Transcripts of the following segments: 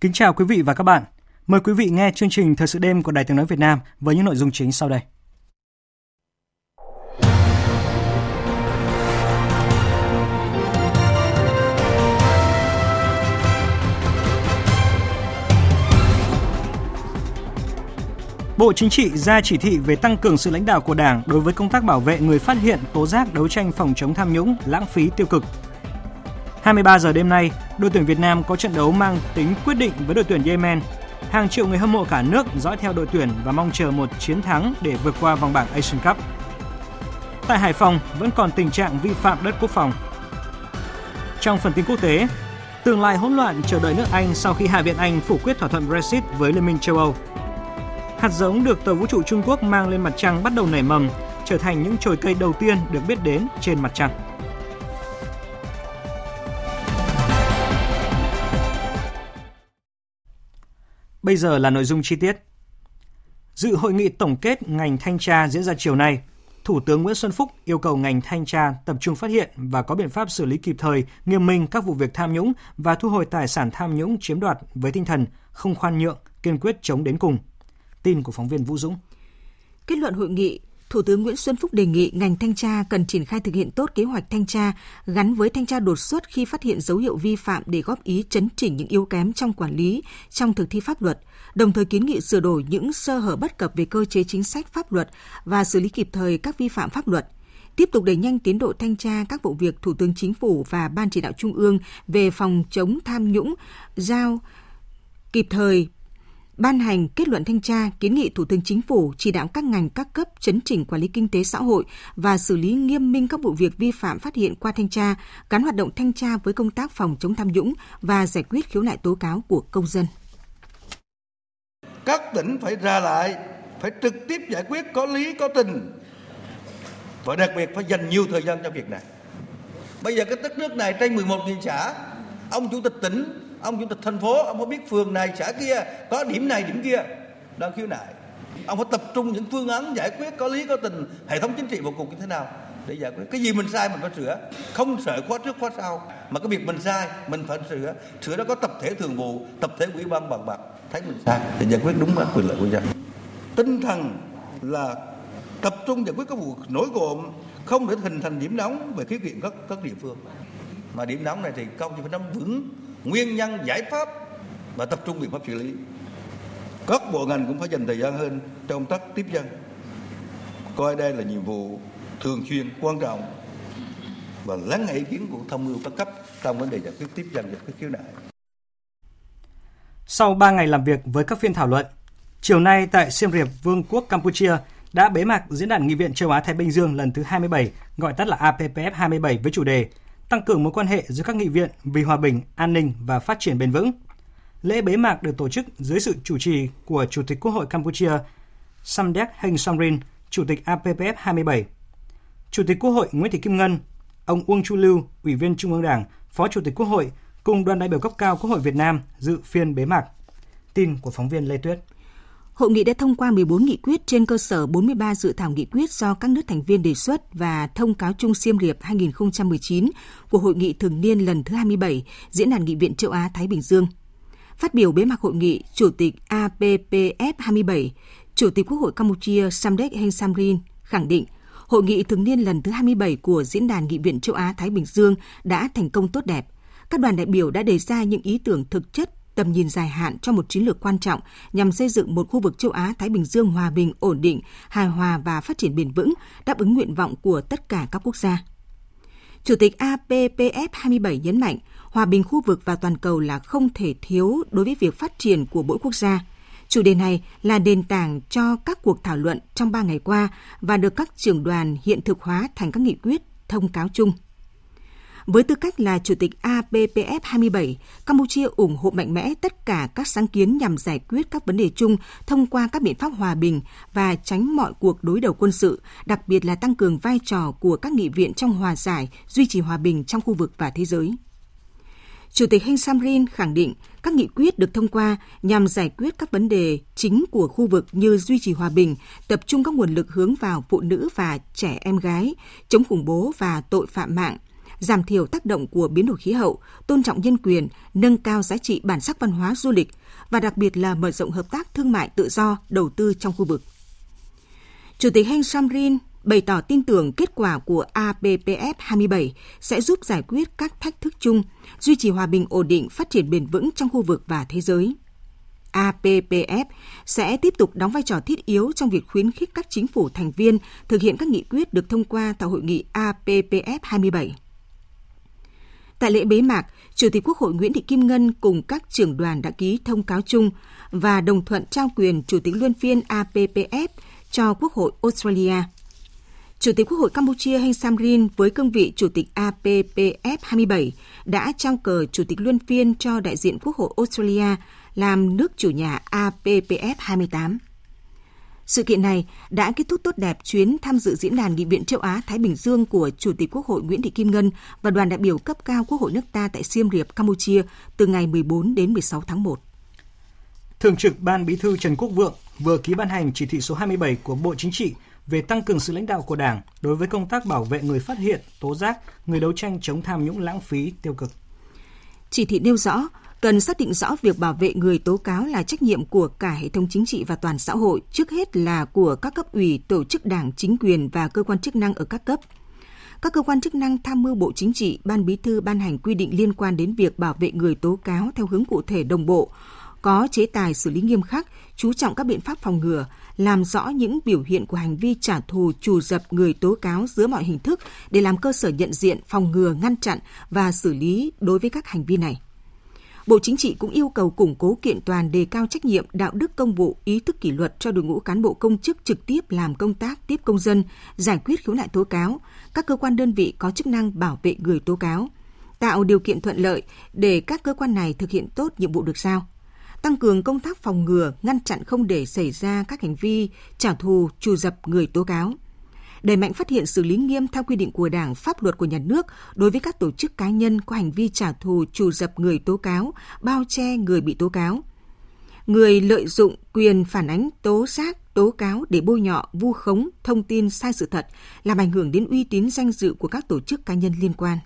Kính chào quý vị và các bạn. Mời quý vị nghe chương trình Thời sự đêm của Đài Tiếng Nói Việt Nam với những nội dung chính sau đây. Bộ Chính trị ra chỉ thị về tăng cường sự lãnh đạo của Đảng đối với công tác bảo vệ người phát hiện, tố giác, đấu tranh phòng chống tham nhũng, lãng phí tiêu cực. 23 giờ đêm nay, đội tuyển Việt Nam có trận đấu mang tính quyết định với đội tuyển Yemen. Hàng triệu người hâm mộ cả nước dõi theo đội tuyển và mong chờ một chiến thắng để vượt qua vòng bảng Asian Cup. Tại Hải Phòng vẫn còn tình trạng vi phạm đất quốc phòng. Trong phần tin quốc tế, tương lai hỗn loạn chờ đợi nước Anh sau khi Hạ viện Anh phủ quyết thỏa thuận Brexit với Liên minh châu Âu. Hạt giống được tàu vũ trụ Trung Quốc mang lên mặt trăng bắt đầu nảy mầm, trở thành những chồi cây đầu tiên được biết đến trên mặt trăng. Bây giờ là nội dung chi tiết. Dự hội nghị tổng kết ngành thanh tra diễn ra chiều nay, Thủ tướng Nguyễn Xuân Phúc yêu cầu ngành thanh tra tập trung phát hiện và có biện pháp xử lý kịp thời, nghiêm minh các vụ việc tham nhũng và thu hồi tài sản tham nhũng chiếm đoạt với tinh thần không khoan nhượng, kiên quyết chống đến cùng. Tin của phóng viên Vũ Dũng. Kết luận hội nghị, Thủ tướng Nguyễn Xuân Phúc đề nghị ngành thanh tra cần triển khai thực hiện tốt kế hoạch thanh tra gắn với thanh tra đột xuất khi phát hiện dấu hiệu vi phạm để góp ý chấn chỉnh những yếu kém trong quản lý, trong thực thi pháp luật, đồng thời kiến nghị sửa đổi những sơ hở bất cập về cơ chế chính sách pháp luật và xử lý kịp thời các vi phạm pháp luật. Tiếp tục đẩy nhanh tiến độ thanh tra các vụ việc Thủ tướng Chính phủ và Ban chỉ đạo Trung ương về phòng chống tham nhũng, giao kịp thời ban hành kết luận thanh tra kiến nghị Thủ tướng Chính phủ chỉ đạo các ngành các cấp chấn chỉnh quản lý kinh tế xã hội và xử lý nghiêm minh các vụ việc vi phạm phát hiện qua thanh tra, gắn hoạt động thanh tra với công tác phòng chống tham nhũng và giải quyết khiếu nại tố cáo của công dân. Các tỉnh phải ra lại, phải trực tiếp giải quyết có lý có tình và đặc biệt phải dành nhiều thời gian cho việc này. Bây giờ cái đất nước này trên 11.000 xã, ông chủ tịch tỉnh ông chủ tịch thành phố, ông có biết phường này, xã kia, có điểm này, điểm kia? Đang khiếu nại. Ông phải tập trung những phương án giải quyết có lý, có tình, hệ thống chính trị vào cuộc như thế nào để giải quyết. Cái gì mình sai mình phải sửa. Không sợ khóa trước, khóa sau. Mà cái việc mình sai, mình phải sửa. Sửa đó có tập thể thường vụ, tập thể ủy ban bằng bạc. Thấy mình sai để giải quyết đúng các quyền lợi của dân. Tinh thần là tập trung giải quyết các vụ nổi cộm không để hình thành điểm nóng về khiếu kiện các các địa phương. Mà điểm nóng này thì công chỉ phải nắm vững nguyên nhân giải pháp và tập trung biện pháp xử lý các bộ ngành cũng phải dành thời gian hơn trong tác tiếp dân coi đây là nhiệm vụ thường xuyên quan trọng và lắng nghe ý kiến của tham mưu các cấp trong vấn đề giải quyết tiếp dân giải quyết khiếu nại. Sau 3 ngày làm việc với các phiên thảo luận, chiều nay tại Siem Reap, Vương quốc Campuchia đã bế mạc diễn đàn nghị viện châu Á Thái Bình Dương lần thứ 27, gọi tắt là APPF 27 với chủ đề tăng cường mối quan hệ giữa các nghị viện vì hòa bình, an ninh và phát triển bền vững. Lễ bế mạc được tổ chức dưới sự chủ trì của Chủ tịch Quốc hội Campuchia Samdech Heng Somrin, Chủ tịch APPF 27. Chủ tịch Quốc hội Nguyễn Thị Kim Ngân, ông Uông Chu Lưu, Ủy viên Trung ương Đảng, Phó Chủ tịch Quốc hội cùng đoàn đại biểu cấp cao Quốc hội Việt Nam dự phiên bế mạc. Tin của phóng viên Lê Tuyết. Hội nghị đã thông qua 14 nghị quyết trên cơ sở 43 dự thảo nghị quyết do các nước thành viên đề xuất và thông cáo chung Siem Reap 2019 của Hội nghị thường niên lần thứ 27 Diễn đàn Nghị viện châu Á Thái Bình Dương. Phát biểu bế mạc hội nghị, Chủ tịch APPF 27, Chủ tịch Quốc hội Campuchia Samdech Heng Samrin khẳng định Hội nghị thường niên lần thứ 27 của Diễn đàn Nghị viện châu Á Thái Bình Dương đã thành công tốt đẹp. Các đoàn đại biểu đã đề ra những ý tưởng thực chất tầm nhìn dài hạn cho một chiến lược quan trọng nhằm xây dựng một khu vực châu Á Thái Bình Dương hòa bình, ổn định, hài hòa và phát triển bền vững, đáp ứng nguyện vọng của tất cả các quốc gia. Chủ tịch APPF 27 nhấn mạnh, hòa bình khu vực và toàn cầu là không thể thiếu đối với việc phát triển của mỗi quốc gia. Chủ đề này là nền tảng cho các cuộc thảo luận trong 3 ngày qua và được các trưởng đoàn hiện thực hóa thành các nghị quyết, thông cáo chung. Với tư cách là Chủ tịch APPF 27, Campuchia ủng hộ mạnh mẽ tất cả các sáng kiến nhằm giải quyết các vấn đề chung thông qua các biện pháp hòa bình và tránh mọi cuộc đối đầu quân sự, đặc biệt là tăng cường vai trò của các nghị viện trong hòa giải, duy trì hòa bình trong khu vực và thế giới. Chủ tịch Heng Samrin khẳng định các nghị quyết được thông qua nhằm giải quyết các vấn đề chính của khu vực như duy trì hòa bình, tập trung các nguồn lực hướng vào phụ nữ và trẻ em gái, chống khủng bố và tội phạm mạng, giảm thiểu tác động của biến đổi khí hậu, tôn trọng nhân quyền, nâng cao giá trị bản sắc văn hóa du lịch và đặc biệt là mở rộng hợp tác thương mại tự do, đầu tư trong khu vực. Chủ tịch Heng Samrin bày tỏ tin tưởng kết quả của APPF 27 sẽ giúp giải quyết các thách thức chung, duy trì hòa bình ổn định, phát triển bền vững trong khu vực và thế giới. APPF sẽ tiếp tục đóng vai trò thiết yếu trong việc khuyến khích các chính phủ thành viên thực hiện các nghị quyết được thông qua tại hội nghị APPF 27. Tại lễ bế mạc, Chủ tịch Quốc hội Nguyễn Thị Kim Ngân cùng các trưởng đoàn đã ký thông cáo chung và đồng thuận trao quyền Chủ tịch luân phiên APPF cho Quốc hội Australia. Chủ tịch Quốc hội Campuchia Heng Samrin với cương vị Chủ tịch APPF 27 đã trao cờ Chủ tịch luân phiên cho đại diện Quốc hội Australia làm nước chủ nhà APPF 28. Sự kiện này đã kết thúc tốt đẹp chuyến tham dự diễn đàn Nghị viện châu Á Thái Bình Dương của Chủ tịch Quốc hội Nguyễn Thị Kim Ngân và đoàn đại biểu cấp cao Quốc hội nước ta tại Siem Reap, Campuchia từ ngày 14 đến 16 tháng 1. Thường trực Ban Bí thư Trần Quốc Vượng vừa ký ban hành chỉ thị số 27 của Bộ Chính trị về tăng cường sự lãnh đạo của Đảng đối với công tác bảo vệ người phát hiện, tố giác, người đấu tranh chống tham nhũng lãng phí tiêu cực. Chỉ thị nêu rõ, cần xác định rõ việc bảo vệ người tố cáo là trách nhiệm của cả hệ thống chính trị và toàn xã hội, trước hết là của các cấp ủy, tổ chức đảng, chính quyền và cơ quan chức năng ở các cấp. Các cơ quan chức năng tham mưu Bộ Chính trị, Ban Bí thư ban hành quy định liên quan đến việc bảo vệ người tố cáo theo hướng cụ thể đồng bộ, có chế tài xử lý nghiêm khắc, chú trọng các biện pháp phòng ngừa, làm rõ những biểu hiện của hành vi trả thù trù dập người tố cáo dưới mọi hình thức để làm cơ sở nhận diện, phòng ngừa, ngăn chặn và xử lý đối với các hành vi này. Bộ Chính trị cũng yêu cầu củng cố kiện toàn đề cao trách nhiệm, đạo đức công vụ, ý thức kỷ luật cho đội ngũ cán bộ công chức trực tiếp làm công tác tiếp công dân, giải quyết khiếu nại tố cáo, các cơ quan đơn vị có chức năng bảo vệ người tố cáo, tạo điều kiện thuận lợi để các cơ quan này thực hiện tốt nhiệm vụ được giao tăng cường công tác phòng ngừa, ngăn chặn không để xảy ra các hành vi trả thù, trù dập người tố cáo. Đẩy mạnh phát hiện xử lý nghiêm theo quy định của Đảng, pháp luật của nhà nước đối với các tổ chức cá nhân có hành vi trả thù, trù dập người tố cáo, bao che người bị tố cáo. Người lợi dụng quyền phản ánh tố giác, tố cáo để bôi nhọ, vu khống, thông tin sai sự thật, làm ảnh hưởng đến uy tín danh dự của các tổ chức cá nhân liên quan.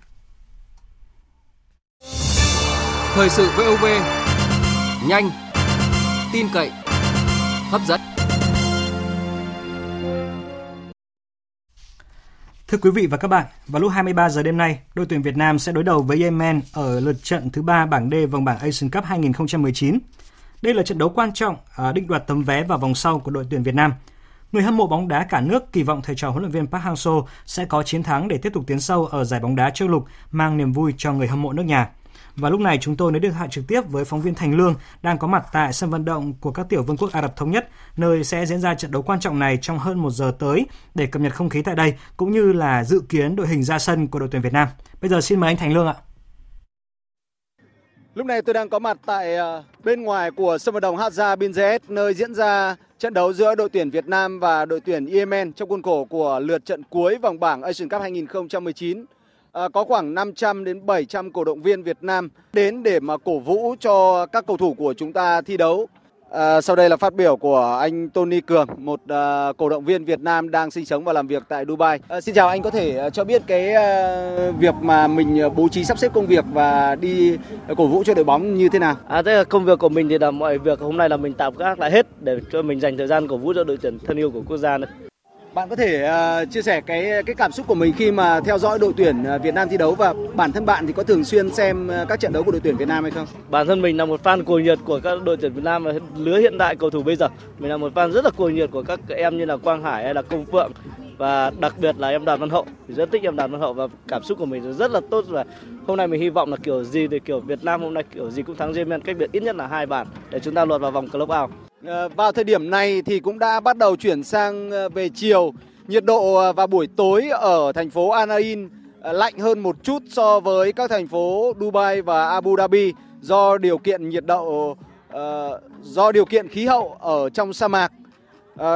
Thời sự VOV nhanh, tin cậy, hấp dẫn. Thưa quý vị và các bạn, vào lúc 23 giờ đêm nay, đội tuyển Việt Nam sẽ đối đầu với Yemen ở lượt trận thứ ba bảng D vòng bảng Asian Cup 2019. Đây là trận đấu quan trọng à, định đoạt tấm vé vào vòng sau của đội tuyển Việt Nam. Người hâm mộ bóng đá cả nước kỳ vọng thầy trò huấn luyện viên Park Hang-seo sẽ có chiến thắng để tiếp tục tiến sâu ở giải bóng đá châu lục, mang niềm vui cho người hâm mộ nước nhà. Và lúc này chúng tôi đã được thoại trực tiếp với phóng viên Thành Lương đang có mặt tại sân vận động của các tiểu vương quốc Ả Rập Thống Nhất, nơi sẽ diễn ra trận đấu quan trọng này trong hơn một giờ tới để cập nhật không khí tại đây cũng như là dự kiến đội hình ra sân của đội tuyển Việt Nam. Bây giờ xin mời anh Thành Lương ạ. Lúc này tôi đang có mặt tại ờ, bên ngoài của sân vận động Hadza Bin Zayed nơi diễn ra trận đấu giữa đội tuyển Việt Nam và đội tuyển Yemen trong khuôn khổ của lượt trận cuối vòng bảng Asian Cup 2019 à, có khoảng 500 đến 700 cổ động viên Việt Nam đến để mà cổ vũ cho các cầu thủ của chúng ta thi đấu. À, sau đây là phát biểu của anh Tony Cường, một à, cổ động viên Việt Nam đang sinh sống và làm việc tại Dubai. À, xin chào anh, có thể cho biết cái à, việc mà mình bố trí sắp xếp công việc và đi cổ vũ cho đội bóng như thế nào? À, thế là công việc của mình thì là mọi việc hôm nay là mình tạm gác lại hết để cho mình dành thời gian cổ vũ cho đội tuyển thân yêu của quốc gia này. Bạn có thể uh, chia sẻ cái cái cảm xúc của mình khi mà theo dõi đội tuyển ờ, Việt Nam thi đấu và bản thân bạn thì có thường xuyên xem ờ, các trận đấu của đội tuyển Việt Nam hay không? Bản thân mình là một fan cuồng nhiệt của các đội tuyển Việt Nam và lứa hiện đại cầu thủ bây giờ. Mình là một fan rất là cuồng nhiệt của các em như là Quang Hải hay là Công Phượng và đặc biệt là em Đoàn Văn Hậu Mình rất thích em Đoàn Văn Hậu và cảm xúc của mình rất là tốt và hôm nay mình hy vọng là kiểu gì thì kiểu Việt Nam hôm nay kiểu gì cũng thắng Yemen cách biệt ít nhất là hai bàn để chúng ta lọt vào vòng club out. Ờ, vào thời điểm này thì cũng đã bắt đầu chuyển sang ờ, về chiều. Nhiệt độ ờ, vào buổi tối ở thành phố Al Ain lạnh hơn một chút so với các thành phố Dubai và Abu Dhabi do điều kiện nhiệt độ do điều kiện khí hậu ở trong sa mạc.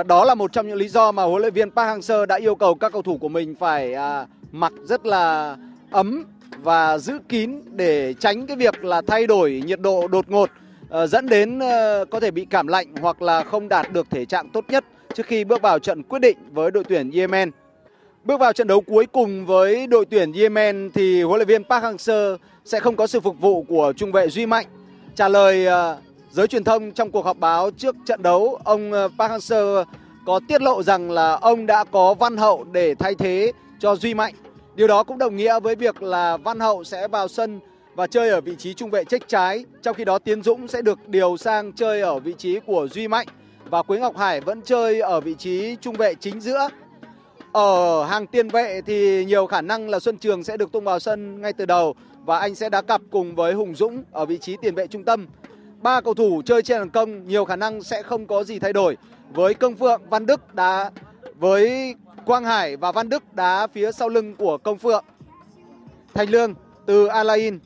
Đó là một trong những lý do mà huấn luyện viên Park Hang-seo đã yêu cầu các cầu thủ của mình phải à, mặc rất là ấm và giữ kín để tránh cái việc là thay đổi nhiệt độ đột ngột Ờ, dẫn đến ờ, có thể bị cảm lạnh hoặc là không đạt được thể trạng tốt nhất trước khi bước vào trận quyết định với đội tuyển Yemen. Bước vào trận đấu cuối cùng với đội tuyển Yemen thì huấn luyện viên Park Hang-seo sẽ không có sự phục vụ của trung vệ Duy Mạnh. Trả lời ờ, giới truyền thông trong cuộc họp báo trước trận đấu, ông Park Hang-seo có tiết lộ rằng là ông đã có Văn Hậu để thay thế cho Duy Mạnh. Điều đó cũng đồng nghĩa với việc là Văn Hậu sẽ vào sân và chơi ở vị trí trung vệ trách trái, trong khi đó Tiến Dũng sẽ được điều sang chơi ở vị trí của Duy Mạnh và Quế Ngọc Hải vẫn chơi ở vị trí trung vệ chính giữa ở hàng tiền vệ thì nhiều khả năng là Xuân Trường sẽ được tung vào sân ngay từ đầu và anh sẽ đá cặp cùng với Hùng Dũng ở vị trí tiền vệ trung tâm. Ba cầu thủ chơi trên hàng công nhiều khả năng sẽ không có gì thay đổi với Công Phượng, Văn Đức đá với Quang Hải và Văn Đức đá phía sau lưng của Công Phượng. Thành Lương từ Alain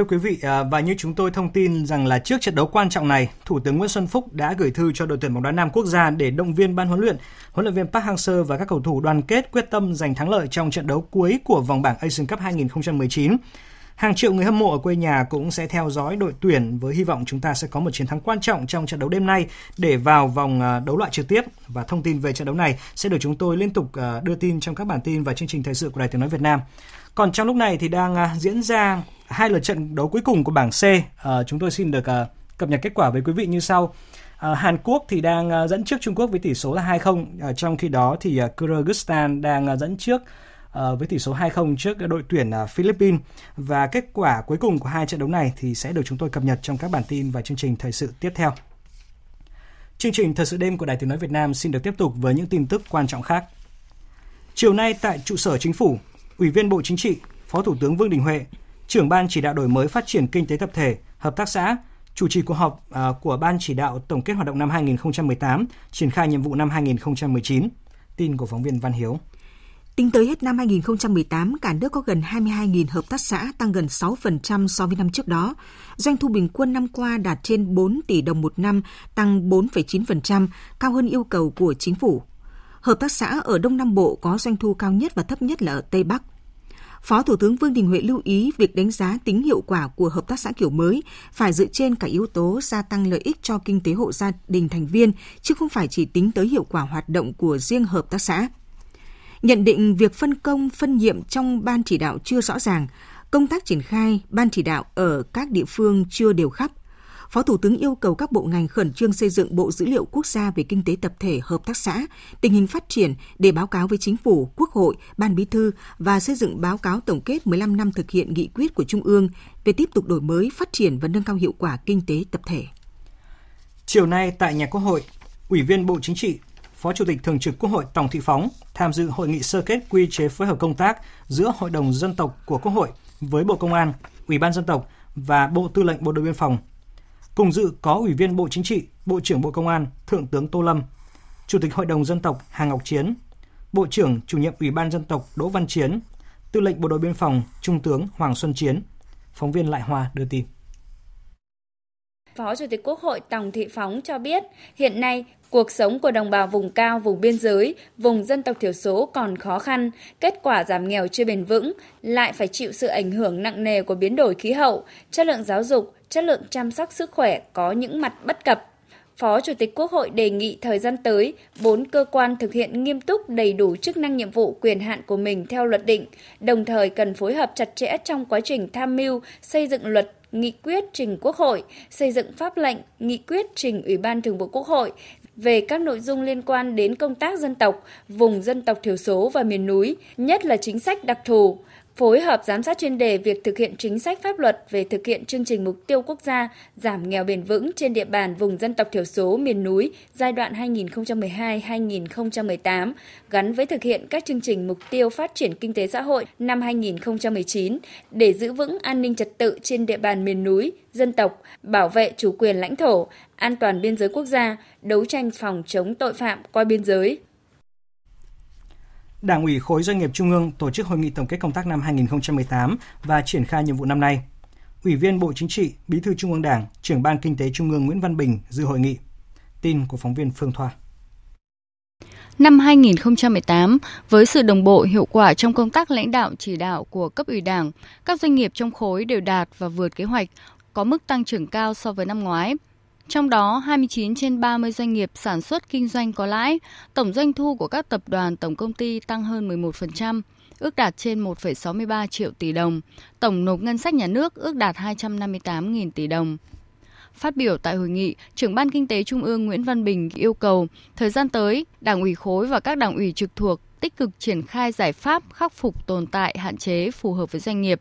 Thưa quý vị, à, và như chúng tôi thông tin rằng là trước trận đấu quan trọng này, Thủ tướng Nguyễn Xuân Phúc đã gửi thư cho đội tuyển bóng đá nam quốc gia để động viên ban huấn luyện, huấn luyện viên Park Hang-seo và các cầu thủ đoàn kết quyết tâm giành thắng lợi trong trận đấu cuối của vòng bảng Asian Cup 2019. Hàng triệu người hâm mộ ở quê nhà cũng sẽ theo dõi đội tuyển với hy vọng chúng ta sẽ có một chiến thắng quan trọng trong trận đấu đêm nay để vào vòng ờ, đấu loại trực tiếp và thông tin về trận đấu này sẽ được chúng tôi liên tục ờ, đưa tin trong các bản tin và chương trình thời sự của Đài Tiếng nói Việt Nam. Còn trong lúc này thì đang ờ, diễn ra hai lượt trận đấu cuối cùng của bảng C. Chúng tôi xin được cập nhật kết quả với quý vị như sau. Hàn Quốc thì đang dẫn trước Trung Quốc với tỷ số là 2-0. Trong khi đó thì Kyrgyzstan đang dẫn trước Ờ, với tỷ số 2-0 trước đội tuyển ờ, Philippines. Và kết quả cuối cùng của hai trận đấu này thì sẽ được chúng tôi cập nhật trong các bản tin và chương trình thời sự tiếp theo. Chương trình Thời sự đêm của Đài Tiếng Nói Việt Nam xin được tiếp tục với những tin tức quan trọng khác. Chiều nay tại trụ sở chính phủ, Ủy viên Bộ Chính trị, Phó Thủ tướng Vương Đình Huệ trưởng ban chỉ đạo đổi mới phát triển kinh tế tập thể, hợp tác xã, chủ trì cuộc họp ờ, của ban chỉ đạo tổng kết hoạt động năm 2018, triển khai nhiệm vụ năm 2019. Tin của phóng viên Văn Hiếu. Tính tới hết năm 2018, cả nước có gần 22.000 hợp tác xã, tăng gần 6% so với năm trước đó. Doanh thu bình quân năm qua đạt trên 4 tỷ đồng một năm, tăng 4,9%, cao hơn yêu cầu của chính phủ. Hợp tác xã ở Đông Nam Bộ có doanh thu cao nhất và thấp nhất là ở Tây Bắc. Phó Thủ tướng Vương Đình Huệ lưu ý việc đánh giá tính hiệu quả của hợp tác xã kiểu mới phải dựa trên cả yếu tố gia tăng lợi ích cho kinh tế hộ gia đình thành viên, chứ không phải chỉ tính tới hiệu quả hoạt động của riêng hợp tác xã. Nhận định việc phân công, phân nhiệm trong ban chỉ đạo chưa rõ ràng, công tác triển khai ban chỉ đạo ở các địa phương chưa đều khắp, Phó Thủ tướng yêu cầu các bộ ngành khẩn trương xây dựng bộ dữ liệu quốc gia về kinh tế tập thể hợp tác xã, tình hình phát triển để báo cáo với Chính phủ, Quốc hội, Ban Bí thư và xây dựng báo cáo tổng kết 15 năm thực hiện nghị quyết của Trung ương về tiếp tục đổi mới, phát triển và nâng cao hiệu quả kinh tế tập thể. Chiều nay tại nhà Quốc hội, Ủy viên Bộ Chính trị, Phó Chủ tịch Thường trực Quốc hội Tòng Thị Phóng tham dự hội nghị sơ kết quy chế phối hợp công tác giữa Hội đồng Dân tộc của Quốc hội với Bộ Công an, Ủy ban Dân tộc và Bộ Tư lệnh Bộ đội Biên phòng Cùng dự có Ủy viên Bộ Chính trị, Bộ trưởng Bộ Công an Thượng tướng Tô Lâm, Chủ tịch Hội đồng Dân tộc Hà Ngọc Chiến, Bộ trưởng Chủ nhiệm Ủy ban Dân tộc Đỗ Văn Chiến, Tư lệnh Bộ đội Biên phòng Trung tướng Hoàng Xuân Chiến. Phóng viên Lại Hoa đưa tin. Phó Chủ tịch Quốc hội Tòng Thị Phóng cho biết, hiện nay cuộc sống của đồng bào vùng cao, vùng biên giới, vùng dân tộc thiểu số còn khó khăn, kết quả giảm nghèo chưa bền vững, lại phải chịu sự ảnh hưởng nặng nề của biến đổi khí hậu, chất lượng giáo dục, chất lượng chăm sóc sức khỏe có những mặt bất cập. Phó Chủ tịch Quốc hội đề nghị thời gian tới, bốn cơ quan thực hiện nghiêm túc đầy đủ chức năng nhiệm vụ quyền hạn của mình theo luật định, đồng thời cần phối hợp chặt chẽ trong quá trình tham mưu, xây dựng luật, nghị quyết trình Quốc hội, xây dựng pháp lệnh, nghị quyết trình Ủy ban Thường vụ Quốc hội về các nội dung liên quan đến công tác dân tộc, vùng dân tộc thiểu số và miền núi, nhất là chính sách đặc thù, phối hợp giám sát chuyên đề việc thực hiện chính sách pháp luật về thực hiện chương trình mục tiêu quốc gia giảm nghèo bền vững trên địa bàn vùng dân tộc thiểu số miền núi giai đoạn 2012-2018 gắn với thực hiện các chương trình mục tiêu phát triển kinh tế xã hội năm 2019 để giữ vững an ninh trật tự trên địa bàn miền núi, dân tộc, bảo vệ chủ quyền lãnh thổ, an toàn biên giới quốc gia, đấu tranh phòng chống tội phạm qua biên giới. Đảng ủy khối doanh nghiệp Trung ương tổ chức hội nghị tổng kết công tác năm 2018 và triển khai nhiệm vụ năm nay. Ủy viên Bộ Chính trị, Bí thư Trung ương Đảng, trưởng ban Kinh tế Trung ương Nguyễn Văn Bình dự hội nghị. Tin của phóng viên Phương Thoa. Năm 2018, với sự đồng bộ hiệu quả trong công tác lãnh đạo chỉ đạo của cấp ủy Đảng, các doanh nghiệp trong khối đều đạt và vượt kế hoạch, có mức tăng trưởng cao so với năm ngoái. Trong đó, 29 trên 30 doanh nghiệp sản xuất kinh doanh có lãi, tổng doanh thu của các tập đoàn tổng công ty tăng hơn 11%, ước đạt trên 1,63 triệu tỷ đồng, tổng nộp ngân sách nhà nước ước đạt 258.000 tỷ đồng. Phát biểu tại hội nghị, trưởng ban kinh tế Trung ương Nguyễn Văn Bình yêu cầu thời gian tới, Đảng ủy khối và các đảng ủy trực thuộc tích cực triển khai giải pháp khắc phục tồn tại hạn chế phù hợp với doanh nghiệp,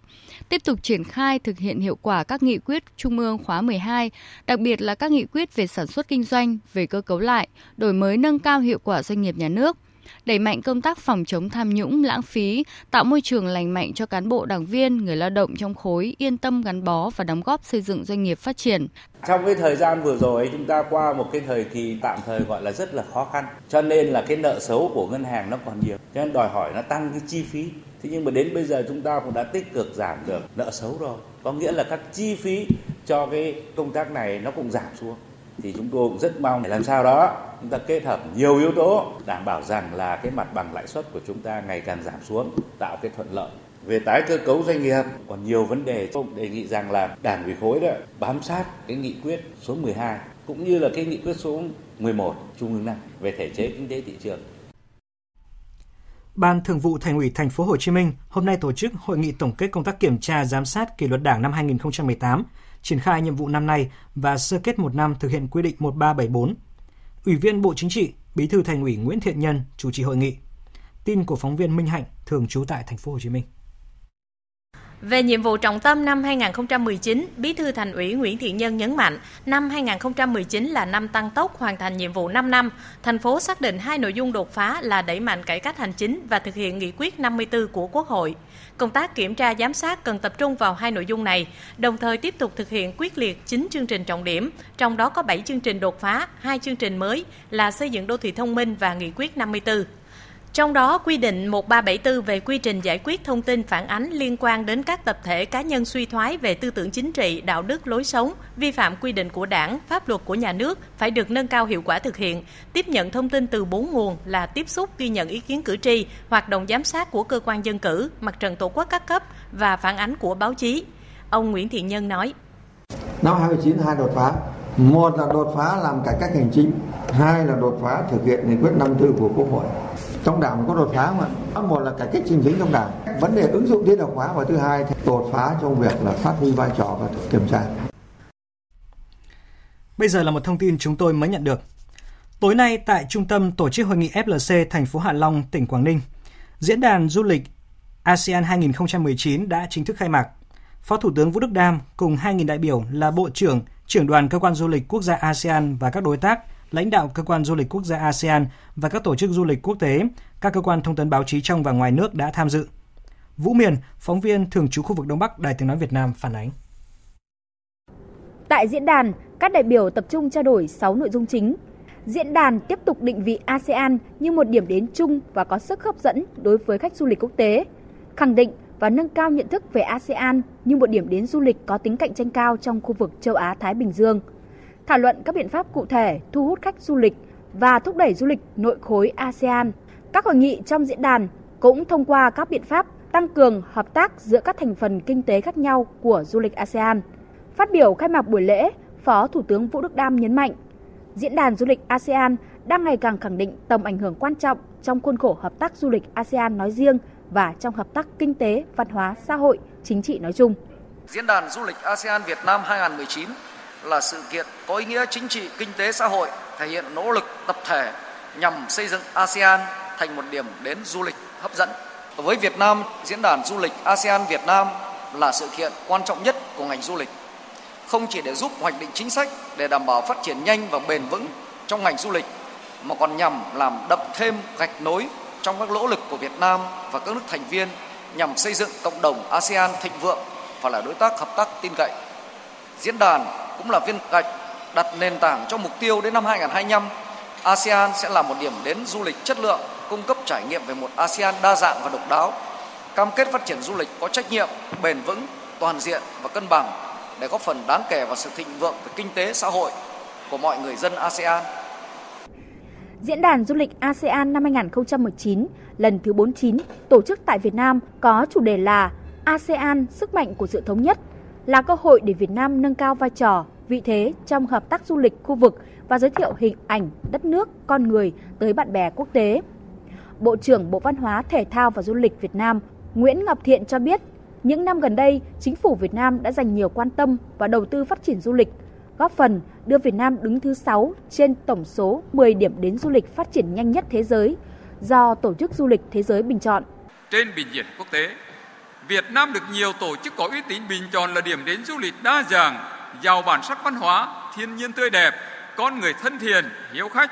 tiếp tục triển khai thực hiện hiệu quả các nghị quyết Trung ương khóa 12, đặc biệt là các nghị quyết về sản xuất kinh doanh, về cơ cấu lại, đổi mới nâng cao hiệu quả doanh nghiệp nhà nước, đẩy mạnh công tác phòng chống tham nhũng, lãng phí, tạo môi trường lành mạnh cho cán bộ đảng viên, người lao động trong khối yên tâm gắn bó và đóng góp xây dựng doanh nghiệp phát triển. Trong cái thời gian vừa rồi chúng ta qua một cái thời kỳ tạm thời gọi là rất là khó khăn, cho nên là cái nợ xấu của ngân hàng nó còn nhiều, cho nên đòi hỏi nó tăng cái chi phí. Thế nhưng mà đến bây giờ chúng ta cũng đã tích cực giảm được nợ xấu rồi, có nghĩa là các chi phí cho cái công tác này nó cũng giảm xuống thì chúng tôi cũng rất mong để làm sao đó chúng ta kết hợp nhiều yếu tố đảm bảo rằng là cái mặt bằng lãi suất của chúng ta ngày càng giảm xuống, tạo cái thuận lợi về tái cơ cấu doanh nghiệp. Còn nhiều vấn đề tôi đề nghị rằng là đảng ủy khối đó bám sát cái nghị quyết số 12 cũng như là cái nghị quyết số 11 trung ương năm về thể chế kinh tế thị trường. Ban Thường vụ Thành ủy Thành phố Hồ Chí Minh hôm nay tổ chức hội nghị tổng kết công tác kiểm tra giám sát kỷ luật Đảng năm 2018 triển khai nhiệm vụ năm nay và sơ kết một năm thực hiện quy định 1374. Ủy viên Bộ Chính trị, Bí thư Thành ủy Nguyễn Thiện Nhân chủ trì hội nghị. Tin của phóng viên Minh Hạnh thường trú tại thành phố Hồ Chí Minh. Về nhiệm vụ trọng tâm năm 2019, Bí thư Thành ủy Nguyễn Thiện Nhân nhấn mạnh, năm 2019 là năm tăng tốc hoàn thành nhiệm vụ 5 năm. Thành phố xác định hai nội dung đột phá là đẩy mạnh cải cách hành chính và thực hiện nghị quyết 54 của Quốc hội. Công tác kiểm tra giám sát cần tập trung vào hai nội dung này, đồng thời tiếp tục thực hiện quyết liệt 9 chương trình trọng điểm, trong đó có 7 chương trình đột phá, hai chương trình mới là xây dựng đô thị thông minh và nghị quyết 54. Trong đó, quy định 1374 về quy trình giải quyết thông tin phản ánh liên quan đến các tập thể cá nhân suy thoái về tư tưởng chính trị, đạo đức, lối sống, vi phạm quy định của đảng, pháp luật của nhà nước phải được nâng cao hiệu quả thực hiện. Tiếp nhận thông tin từ bốn nguồn là tiếp xúc ghi nhận ý kiến cử tri, hoạt động giám sát của cơ quan dân cử, mặt trận tổ quốc các cấp và phản ánh của báo chí. Ông Nguyễn Thiện Nhân nói. Năm 2019 hai đột phá. Một là đột phá làm cải cách hành chính, hai là đột phá thực hiện nghị quyết 54 của Quốc hội trong đảng có đột phá mà một là cải cách trình chính trong đảng vấn đề ứng dụng tiến học hóa và thứ hai thì đột phá trong việc là phát huy vai trò và kiểm tra Bây giờ là một thông tin chúng tôi mới nhận được. Tối nay tại trung tâm tổ chức hội nghị FLC thành phố Hạ Long, tỉnh Quảng Ninh, diễn đàn du lịch ASEAN 2019 đã chính thức khai mạc. Phó Thủ tướng Vũ Đức Đam cùng 2.000 đại biểu là Bộ trưởng, trưởng đoàn cơ quan du lịch quốc gia ASEAN và các đối tác lãnh đạo cơ quan du lịch quốc gia ASEAN và các tổ chức du lịch quốc tế, các cơ quan thông tấn báo chí trong và ngoài nước đã tham dự. Vũ Miền, phóng viên thường trú khu vực Đông Bắc Đài Tiếng Nói Việt Nam phản ánh. Tại diễn đàn, các đại biểu tập trung trao đổi 6 nội dung chính. Diễn đàn tiếp tục định vị ASEAN như một điểm đến chung và có sức hấp dẫn đối với khách du lịch quốc tế, khẳng định và nâng cao nhận thức về ASEAN như một điểm đến du lịch có tính cạnh tranh cao trong khu vực châu Á-Thái Bình Dương – thảo luận các biện pháp cụ thể thu hút khách du lịch và thúc đẩy du lịch nội khối ASEAN. Các hội nghị trong diễn đàn cũng thông qua các biện pháp tăng cường hợp tác giữa các thành phần kinh tế khác nhau của du lịch ASEAN. Phát biểu khai mạc buổi lễ, Phó Thủ tướng Vũ Đức Đam nhấn mạnh, diễn đàn du lịch ASEAN đang ngày càng khẳng định tầm ảnh hưởng quan trọng trong khuôn khổ hợp tác du lịch ASEAN nói riêng và trong hợp tác kinh tế, văn hóa, xã hội, chính trị nói chung. Diễn đàn du lịch ASEAN Việt Nam 2019 là sự kiện có ý nghĩa chính trị, kinh tế, xã hội, thể hiện nỗ lực tập thể nhằm xây dựng ASEAN thành một điểm đến du lịch hấp dẫn. Với Việt Nam, diễn đàn du lịch ASEAN Việt Nam là sự kiện quan trọng nhất của ngành du lịch. Không chỉ để giúp hoạch định chính sách để đảm bảo phát triển nhanh và bền vững trong ngành du lịch mà còn nhằm làm đậm thêm gạch nối trong các nỗ lực của Việt Nam và các nước thành viên nhằm xây dựng cộng đồng ASEAN thịnh vượng và là đối tác hợp tác tin cậy. Diễn đàn cũng là viên gạch đặt nền tảng cho mục tiêu đến năm 2025 ASEAN sẽ là một điểm đến du lịch chất lượng, cung cấp trải nghiệm về một ASEAN đa dạng và độc đáo, cam kết phát triển du lịch có trách nhiệm, bền vững, toàn diện và cân bằng để góp phần đáng kể vào sự thịnh vượng về kinh tế xã hội của mọi người dân ASEAN. Diễn đàn du lịch ASEAN năm 2019 lần thứ 49 tổ chức tại Việt Nam có chủ đề là ASEAN sức mạnh của sự thống nhất, là cơ hội để Việt Nam nâng cao vai trò, vị thế trong hợp tác du lịch khu vực và giới thiệu hình ảnh đất nước, con người tới bạn bè quốc tế. Bộ trưởng Bộ Văn hóa, Thể thao và Du lịch Việt Nam Nguyễn Ngọc Thiện cho biết, những năm gần đây, chính phủ Việt Nam đã dành nhiều quan tâm và đầu tư phát triển du lịch, góp phần đưa Việt Nam đứng thứ 6 trên tổng số 10 điểm đến du lịch phát triển nhanh nhất thế giới do Tổ chức Du lịch Thế giới bình chọn. Trên bình diện quốc tế, Việt Nam được nhiều tổ chức có uy tín bình chọn là điểm đến du lịch đa dạng, giàu bản sắc văn hóa, thiên nhiên tươi đẹp, con người thân thiện, hiếu khách,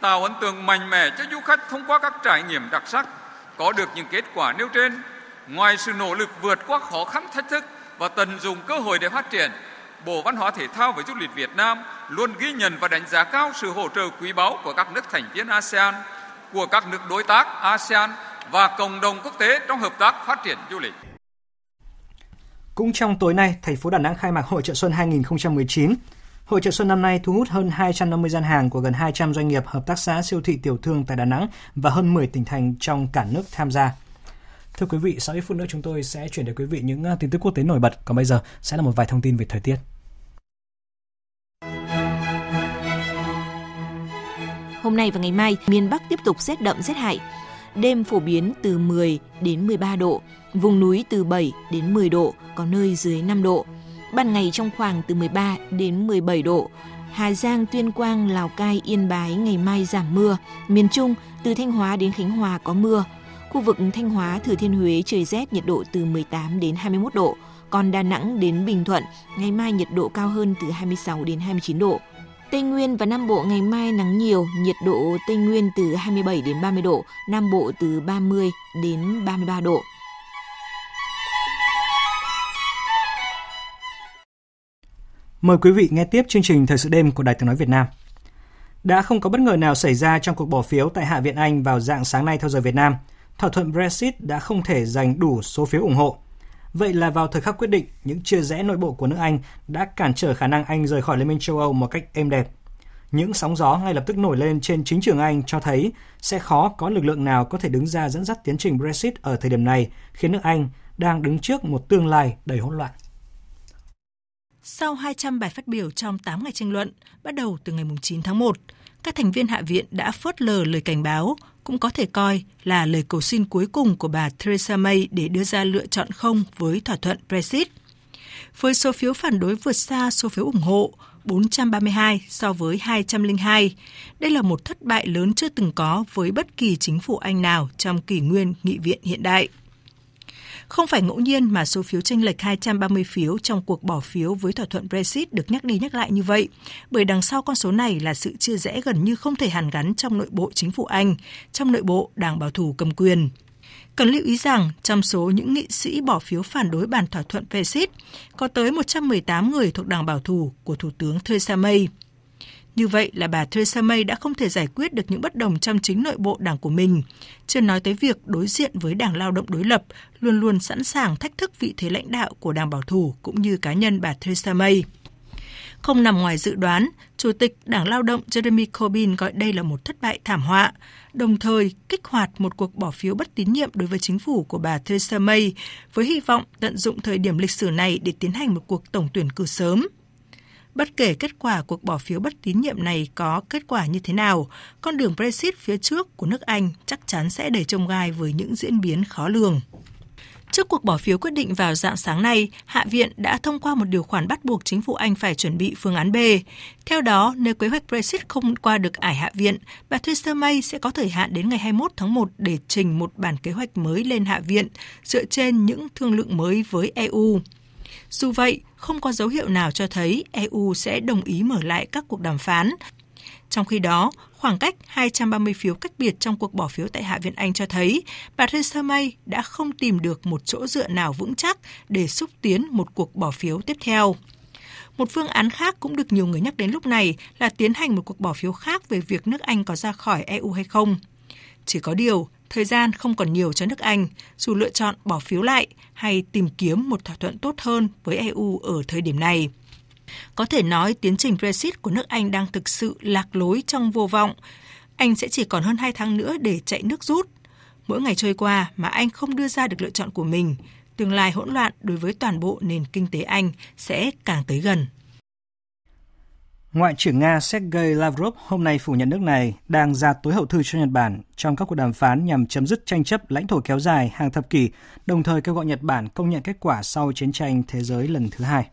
tạo ấn tượng mạnh mẽ cho du khách thông qua các trải nghiệm đặc sắc. Có được những kết quả nêu trên, ngoài sự nỗ lực vượt qua khó khăn thách thức và tận dụng cơ hội để phát triển, Bộ Văn hóa Thể thao và Du lịch Việt Nam luôn ghi nhận và đánh giá cao sự hỗ trợ quý báu của các nước thành viên ASEAN, của các nước đối tác ASEAN và cộng đồng quốc tế trong hợp tác phát triển du lịch. Cũng trong tối nay, thành phố Đà Nẵng khai mạc Hội trợ Xuân 2019. Hội trợ Xuân năm nay thu hút hơn 250 gian hàng của gần 200 doanh nghiệp, hợp tác xã, siêu thị tiểu thương tại Đà Nẵng và hơn 10 tỉnh thành trong cả nước tham gia. Thưa quý vị, sau ít phút nữa chúng tôi sẽ chuyển đến quý vị những tin tức quốc tế nổi bật. Còn bây giờ sẽ là một vài thông tin về thời tiết. Hôm nay và ngày mai, miền Bắc tiếp tục rét đậm rét hại. Đêm phổ biến từ 10 đến 13 độ, vùng núi từ 7 đến 10 độ, có nơi dưới 5 độ. Ban ngày trong khoảng từ 13 đến 17 độ. Hà Giang, Tuyên Quang, Lào Cai, Yên Bái ngày mai giảm mưa. Miền Trung từ Thanh Hóa đến Khánh Hòa có mưa. Khu vực Thanh Hóa, Thừa Thiên Huế trời rét nhiệt độ từ 18 đến 21 độ. Còn Đà Nẵng đến Bình Thuận, ngày mai nhiệt độ cao hơn từ 26 đến 29 độ. Tây Nguyên và Nam Bộ ngày mai nắng nhiều, nhiệt độ Tây Nguyên từ 27 đến 30 độ, Nam Bộ từ 30 đến 33 độ. Mời quý vị nghe tiếp chương trình Thời sự đêm của Đài Tiếng Nói Việt Nam. Đã không có bất ngờ nào xảy ra trong cuộc bỏ phiếu tại Hạ viện Anh vào dạng sáng nay theo giờ Việt Nam. Thỏa thuận Brexit đã không thể giành đủ số phiếu ủng hộ. Vậy là vào thời khắc quyết định, những chia rẽ nội bộ của nước Anh đã cản trở khả năng Anh rời khỏi Liên minh châu Âu một cách êm đẹp. Những sóng gió ngay lập tức nổi lên trên chính trường Anh cho thấy sẽ khó có lực lượng nào có thể đứng ra dẫn dắt tiến trình Brexit ở thời điểm này, khiến nước Anh đang đứng trước một tương lai đầy hỗn loạn. Sau 200 bài phát biểu trong 8 ngày tranh luận, bắt đầu từ ngày 9 tháng 1, các thành viên Hạ viện đã phớt lờ lời cảnh báo, cũng có thể coi là lời cầu xin cuối cùng của bà Theresa May để đưa ra lựa chọn không với thỏa thuận Brexit. Với số phiếu phản đối vượt xa số phiếu ủng hộ, 432 so với 202. Đây là một thất bại lớn chưa từng có với bất kỳ chính phủ Anh nào trong kỷ nguyên nghị viện hiện đại. Không phải ngẫu nhiên mà số phiếu tranh lệch 230 phiếu trong cuộc bỏ phiếu với thỏa thuận Brexit được nhắc đi nhắc lại như vậy, bởi đằng sau con số này là sự chia rẽ gần như không thể hàn gắn trong nội bộ chính phủ Anh, trong nội bộ đảng bảo thủ cầm quyền. Cần lưu ý rằng, trong số những nghị sĩ bỏ phiếu phản đối bản thỏa thuận Brexit, có tới 118 người thuộc đảng bảo thủ của Thủ tướng Theresa May. Như vậy là bà Theresa May đã không thể giải quyết được những bất đồng trong chính nội bộ đảng của mình, chưa nói tới việc đối diện với đảng lao động đối lập, luôn luôn sẵn sàng thách thức vị thế lãnh đạo của đảng bảo thủ cũng như cá nhân bà Theresa May. Không nằm ngoài dự đoán, Chủ tịch Đảng Lao động Jeremy Corbyn gọi đây là một thất bại thảm họa, đồng thời kích hoạt một cuộc bỏ phiếu bất tín nhiệm đối với chính phủ của bà Theresa May với hy vọng tận dụng thời điểm lịch sử này để tiến hành một cuộc tổng tuyển cử sớm. Bất kể kết quả cuộc bỏ phiếu bất tín nhiệm này có kết quả như thế nào, con đường Brexit phía trước của nước Anh chắc chắn sẽ đầy trông gai với những diễn biến khó lường. Trước cuộc bỏ phiếu quyết định vào dạng sáng nay, Hạ viện đã thông qua một điều khoản bắt buộc chính phủ Anh phải chuẩn bị phương án B. Theo đó, nếu kế hoạch Brexit không qua được ải Hạ viện, bà Theresa May sẽ có thời hạn đến ngày 21 tháng 1 để trình một bản kế hoạch mới lên Hạ viện dựa trên những thương lượng mới với EU. Dù vậy, không có dấu hiệu nào cho thấy EU sẽ đồng ý mở lại các cuộc đàm phán. Trong khi đó, khoảng cách 230 phiếu cách biệt trong cuộc bỏ phiếu tại Hạ viện Anh cho thấy bà Theresa May đã không tìm được một chỗ dựa nào vững chắc để xúc tiến một cuộc bỏ phiếu tiếp theo. Một phương án khác cũng được nhiều người nhắc đến lúc này là tiến hành một cuộc bỏ phiếu khác về việc nước Anh có ra khỏi EU hay không. Chỉ có điều, thời gian không còn nhiều cho nước Anh, dù lựa chọn bỏ phiếu lại hay tìm kiếm một thỏa thuận tốt hơn với EU ở thời điểm này. Có thể nói tiến trình Brexit của nước Anh đang thực sự lạc lối trong vô vọng. Anh sẽ chỉ còn hơn 2 tháng nữa để chạy nước rút. Mỗi ngày trôi qua mà Anh không đưa ra được lựa chọn của mình, tương lai hỗn loạn đối với toàn bộ nền kinh tế Anh sẽ càng tới gần. Ngoại trưởng Nga Sergei Lavrov hôm nay phủ nhận nước này đang ra tối hậu thư cho Nhật Bản trong các cuộc đàm phán nhằm chấm dứt tranh chấp lãnh thổ kéo dài hàng thập kỷ, đồng thời kêu gọi Nhật Bản công nhận kết quả sau chiến tranh thế giới lần thứ hai.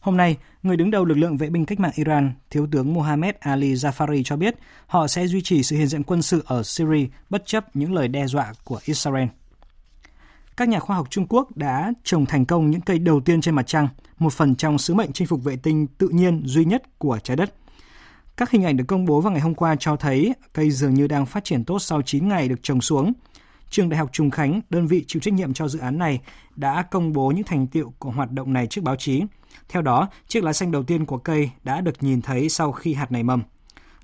Hôm nay, người đứng đầu lực lượng vệ binh cách mạng Iran, Thiếu tướng Mohammed Ali Jafari cho biết họ sẽ duy trì sự hiện diện quân sự ở Syria bất chấp những lời đe dọa của Israel. Các nhà khoa học Trung Quốc đã trồng thành công những cây đầu tiên trên mặt trăng, một phần trong sứ mệnh chinh phục vệ tinh tự nhiên duy nhất của trái đất. Các hình ảnh được công bố vào ngày hôm qua cho thấy cây dường như đang phát triển tốt sau 9 ngày được trồng xuống. Trường Đại học Trùng Khánh, đơn vị chịu trách nhiệm cho dự án này, đã công bố những thành tiệu của hoạt động này trước báo chí. Theo đó, chiếc lá xanh đầu tiên của cây đã được nhìn thấy sau khi hạt này mầm.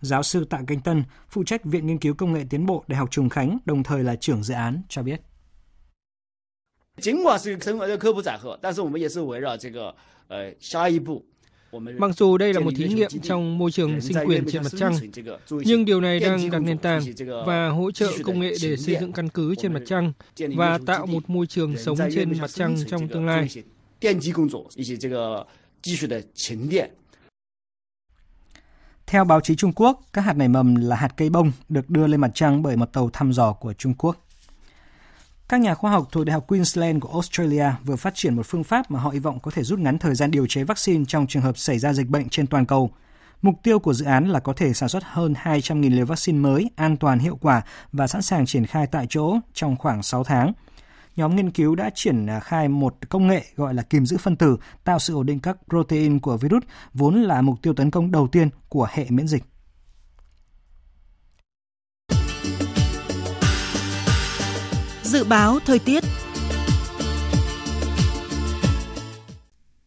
Giáo sư Tạ Canh Tân, phụ trách Viện Nghiên cứu Công nghệ Tiến bộ Đại học Trùng Khánh, đồng thời là trưởng dự án, cho biết. 尽管是生呃科普载荷，但是我们也是围绕这个呃下一步 Mặc dù đây là một thí nghiệm trong môi trường sinh quyền trên mặt trăng, nhưng điều này đang đặt nền tảng và hỗ trợ công nghệ để xây dựng căn cứ trên mặt trăng và tạo một môi trường sống trên mặt trăng trong tương lai. Theo báo chí Trung Quốc, các hạt nảy mầm là hạt cây bông được đưa lên mặt trăng bởi một tàu thăm dò của Trung Quốc. Các nhà khoa học thuộc Đại học Queensland của Australia vừa phát triển một phương pháp mà họ hy vọng có thể rút ngắn thời gian điều chế vaccine trong trường hợp xảy ra dịch bệnh trên toàn cầu. Mục tiêu của dự án là có thể sản xuất hơn 200.000 liều vaccine mới, an toàn, hiệu quả và sẵn sàng triển khai tại chỗ trong khoảng 6 tháng. Nhóm nghiên cứu đã triển à, khai một công nghệ gọi là kìm giữ phân tử tạo sự ổn định các protein của virus, vốn là mục tiêu tấn công đầu tiên của hệ miễn dịch. Dự báo thời tiết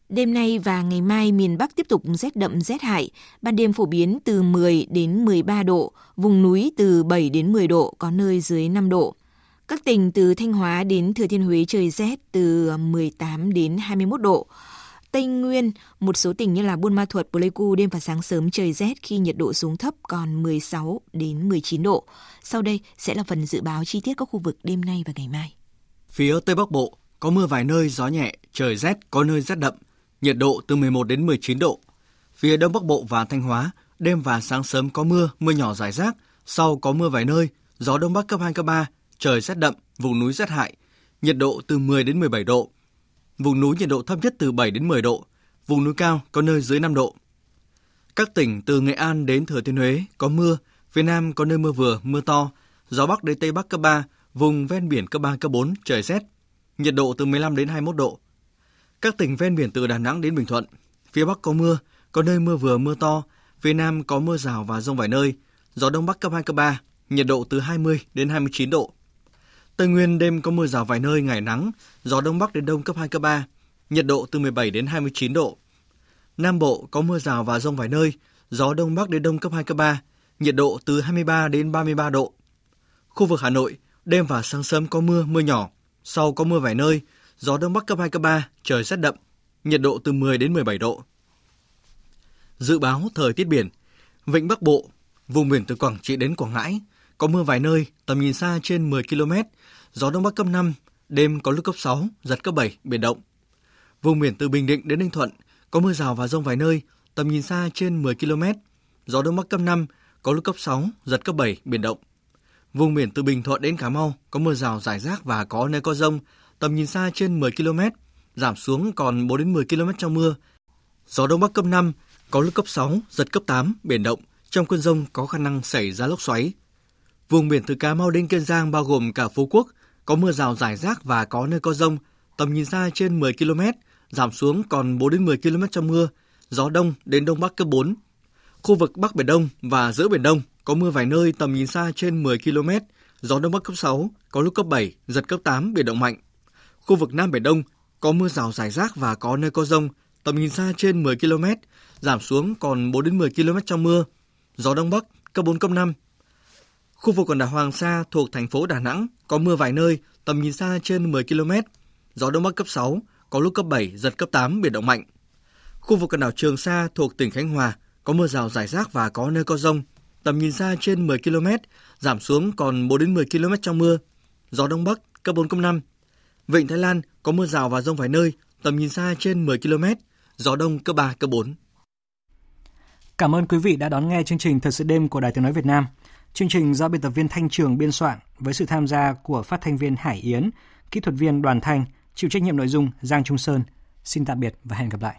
Đêm nay và ngày mai miền Bắc tiếp tục rét đậm rét hại, ban đêm phổ biến từ 10 đến 13 độ, vùng núi từ 7 đến 10 độ, có nơi dưới 5 độ. Các tỉnh từ Thanh Hóa đến Thừa Thiên Huế trời rét từ 18 đến 21 độ. Tây Nguyên, một số tỉnh như là Buôn Ma Thuột, Pleiku đêm và sáng sớm trời rét khi nhiệt độ xuống thấp còn 16 đến 19 độ. Sau đây sẽ là phần dự báo chi tiết các khu vực đêm nay và ngày mai. Phía Tây Bắc Bộ có mưa vài nơi, gió nhẹ, trời rét, có nơi rét đậm, nhiệt độ từ 11 đến 19 độ. Phía Đông Bắc Bộ và Thanh Hóa, đêm và sáng sớm có mưa, mưa nhỏ rải rác, sau có mưa vài nơi, gió Đông Bắc cấp 2, cấp 3, trời rét đậm, vùng núi rét hại, nhiệt độ từ 10 đến 17 độ. Vùng núi nhiệt độ thấp nhất từ 7 đến 10 độ, vùng núi cao có nơi dưới 5 độ. Các tỉnh từ Nghệ An đến Thừa Thiên Huế có mưa, phía Nam có nơi mưa vừa, mưa to, gió Bắc đến Tây Bắc cấp 3, vùng ven biển cấp 3, cấp 4, trời rét, nhiệt độ từ 15 đến 21 độ. Các tỉnh ven biển từ Đà Nẵng đến Bình Thuận, phía Bắc có mưa, có nơi mưa vừa, mưa to, phía Nam có mưa rào và rông vài nơi, gió Đông Bắc cấp 2, cấp 3, nhiệt độ từ 20 đến 29 độ. Tây Nguyên đêm có mưa rào vài nơi, ngày nắng, gió Đông Bắc đến Đông cấp 2, cấp 3, nhiệt độ từ 17 đến 29 độ. Nam Bộ có mưa rào và rông vài nơi, gió Đông Bắc đến Đông cấp 2, cấp 3, nhiệt độ từ 23 đến 33 độ. Khu vực Hà Nội, đêm và sáng sớm có mưa, mưa nhỏ, sau có mưa vài nơi, gió Đông Bắc cấp 2, cấp 3, trời rét đậm, nhiệt độ từ 10 đến 17 độ. Dự báo thời tiết biển, Vịnh Bắc Bộ, vùng biển từ Quảng Trị đến Quảng Ngãi, có mưa vài nơi, tầm nhìn xa trên 10 km, gió Đông Bắc cấp 5, đêm có lúc cấp 6, giật cấp 7, biển động. Vùng biển từ Bình Định đến Ninh Thuận, có mưa rào và rông vài nơi, tầm nhìn xa trên 10 km, gió Đông Bắc cấp 5, có lúc cấp 6, giật cấp 7, biển động. Vùng biển từ Bình Thuận đến Cà Mau có mưa rào rải rác và có nơi có rông, tầm nhìn xa trên 10 km, giảm xuống còn 4 đến 10 km trong mưa. Gió đông bắc cấp 5, có lúc cấp 6, giật cấp 8, biển động. Trong cơn rông có khả năng xảy ra lốc xoáy. Vùng biển từ Cà Mau đến Kiên Giang bao gồm cả Phú Quốc, có mưa rào rải rác và có nơi có rông, tầm nhìn xa trên 10 km, giảm xuống còn 4 đến 10 km trong mưa, gió đông đến đông bắc cấp 4. Khu vực Bắc Biển Đông và giữa Biển Đông có mưa vài nơi tầm nhìn xa trên 10 km, gió đông bắc cấp 6, có lúc cấp 7, giật cấp 8, biển động mạnh. Khu vực Nam Biển Đông có mưa rào rải rác và có nơi có rông, tầm nhìn xa trên 10 km, giảm xuống còn 4 đến 10 km trong mưa, gió đông bắc cấp 4 cấp 5. Khu vực quần đảo Hoàng Sa thuộc thành phố Đà Nẵng có mưa vài nơi, tầm nhìn xa trên 10 km, gió đông bắc cấp 6, có lúc cấp 7, giật cấp 8, biển động mạnh. Khu vực quần đảo Trường Sa thuộc tỉnh Khánh Hòa có mưa rào rải rác và có nơi có rông, tầm nhìn xa trên 10 km, giảm xuống còn 4 đến 10 km trong mưa, gió đông bắc cấp 4 cấp 5. Vịnh Thái Lan có mưa rào và rông vài nơi, tầm nhìn xa trên 10 km, gió đông cấp 3 cấp 4. Cảm ơn quý vị đã đón nghe chương trình Thật sự đêm của Đài Tiếng nói Việt Nam. Chương trình do biên tập viên Thanh Trường biên soạn với sự tham gia của phát thanh viên Hải Yến, kỹ thuật viên Đoàn Thanh, chịu trách nhiệm nội dung Giang Trung Sơn. Xin tạm biệt và hẹn gặp lại.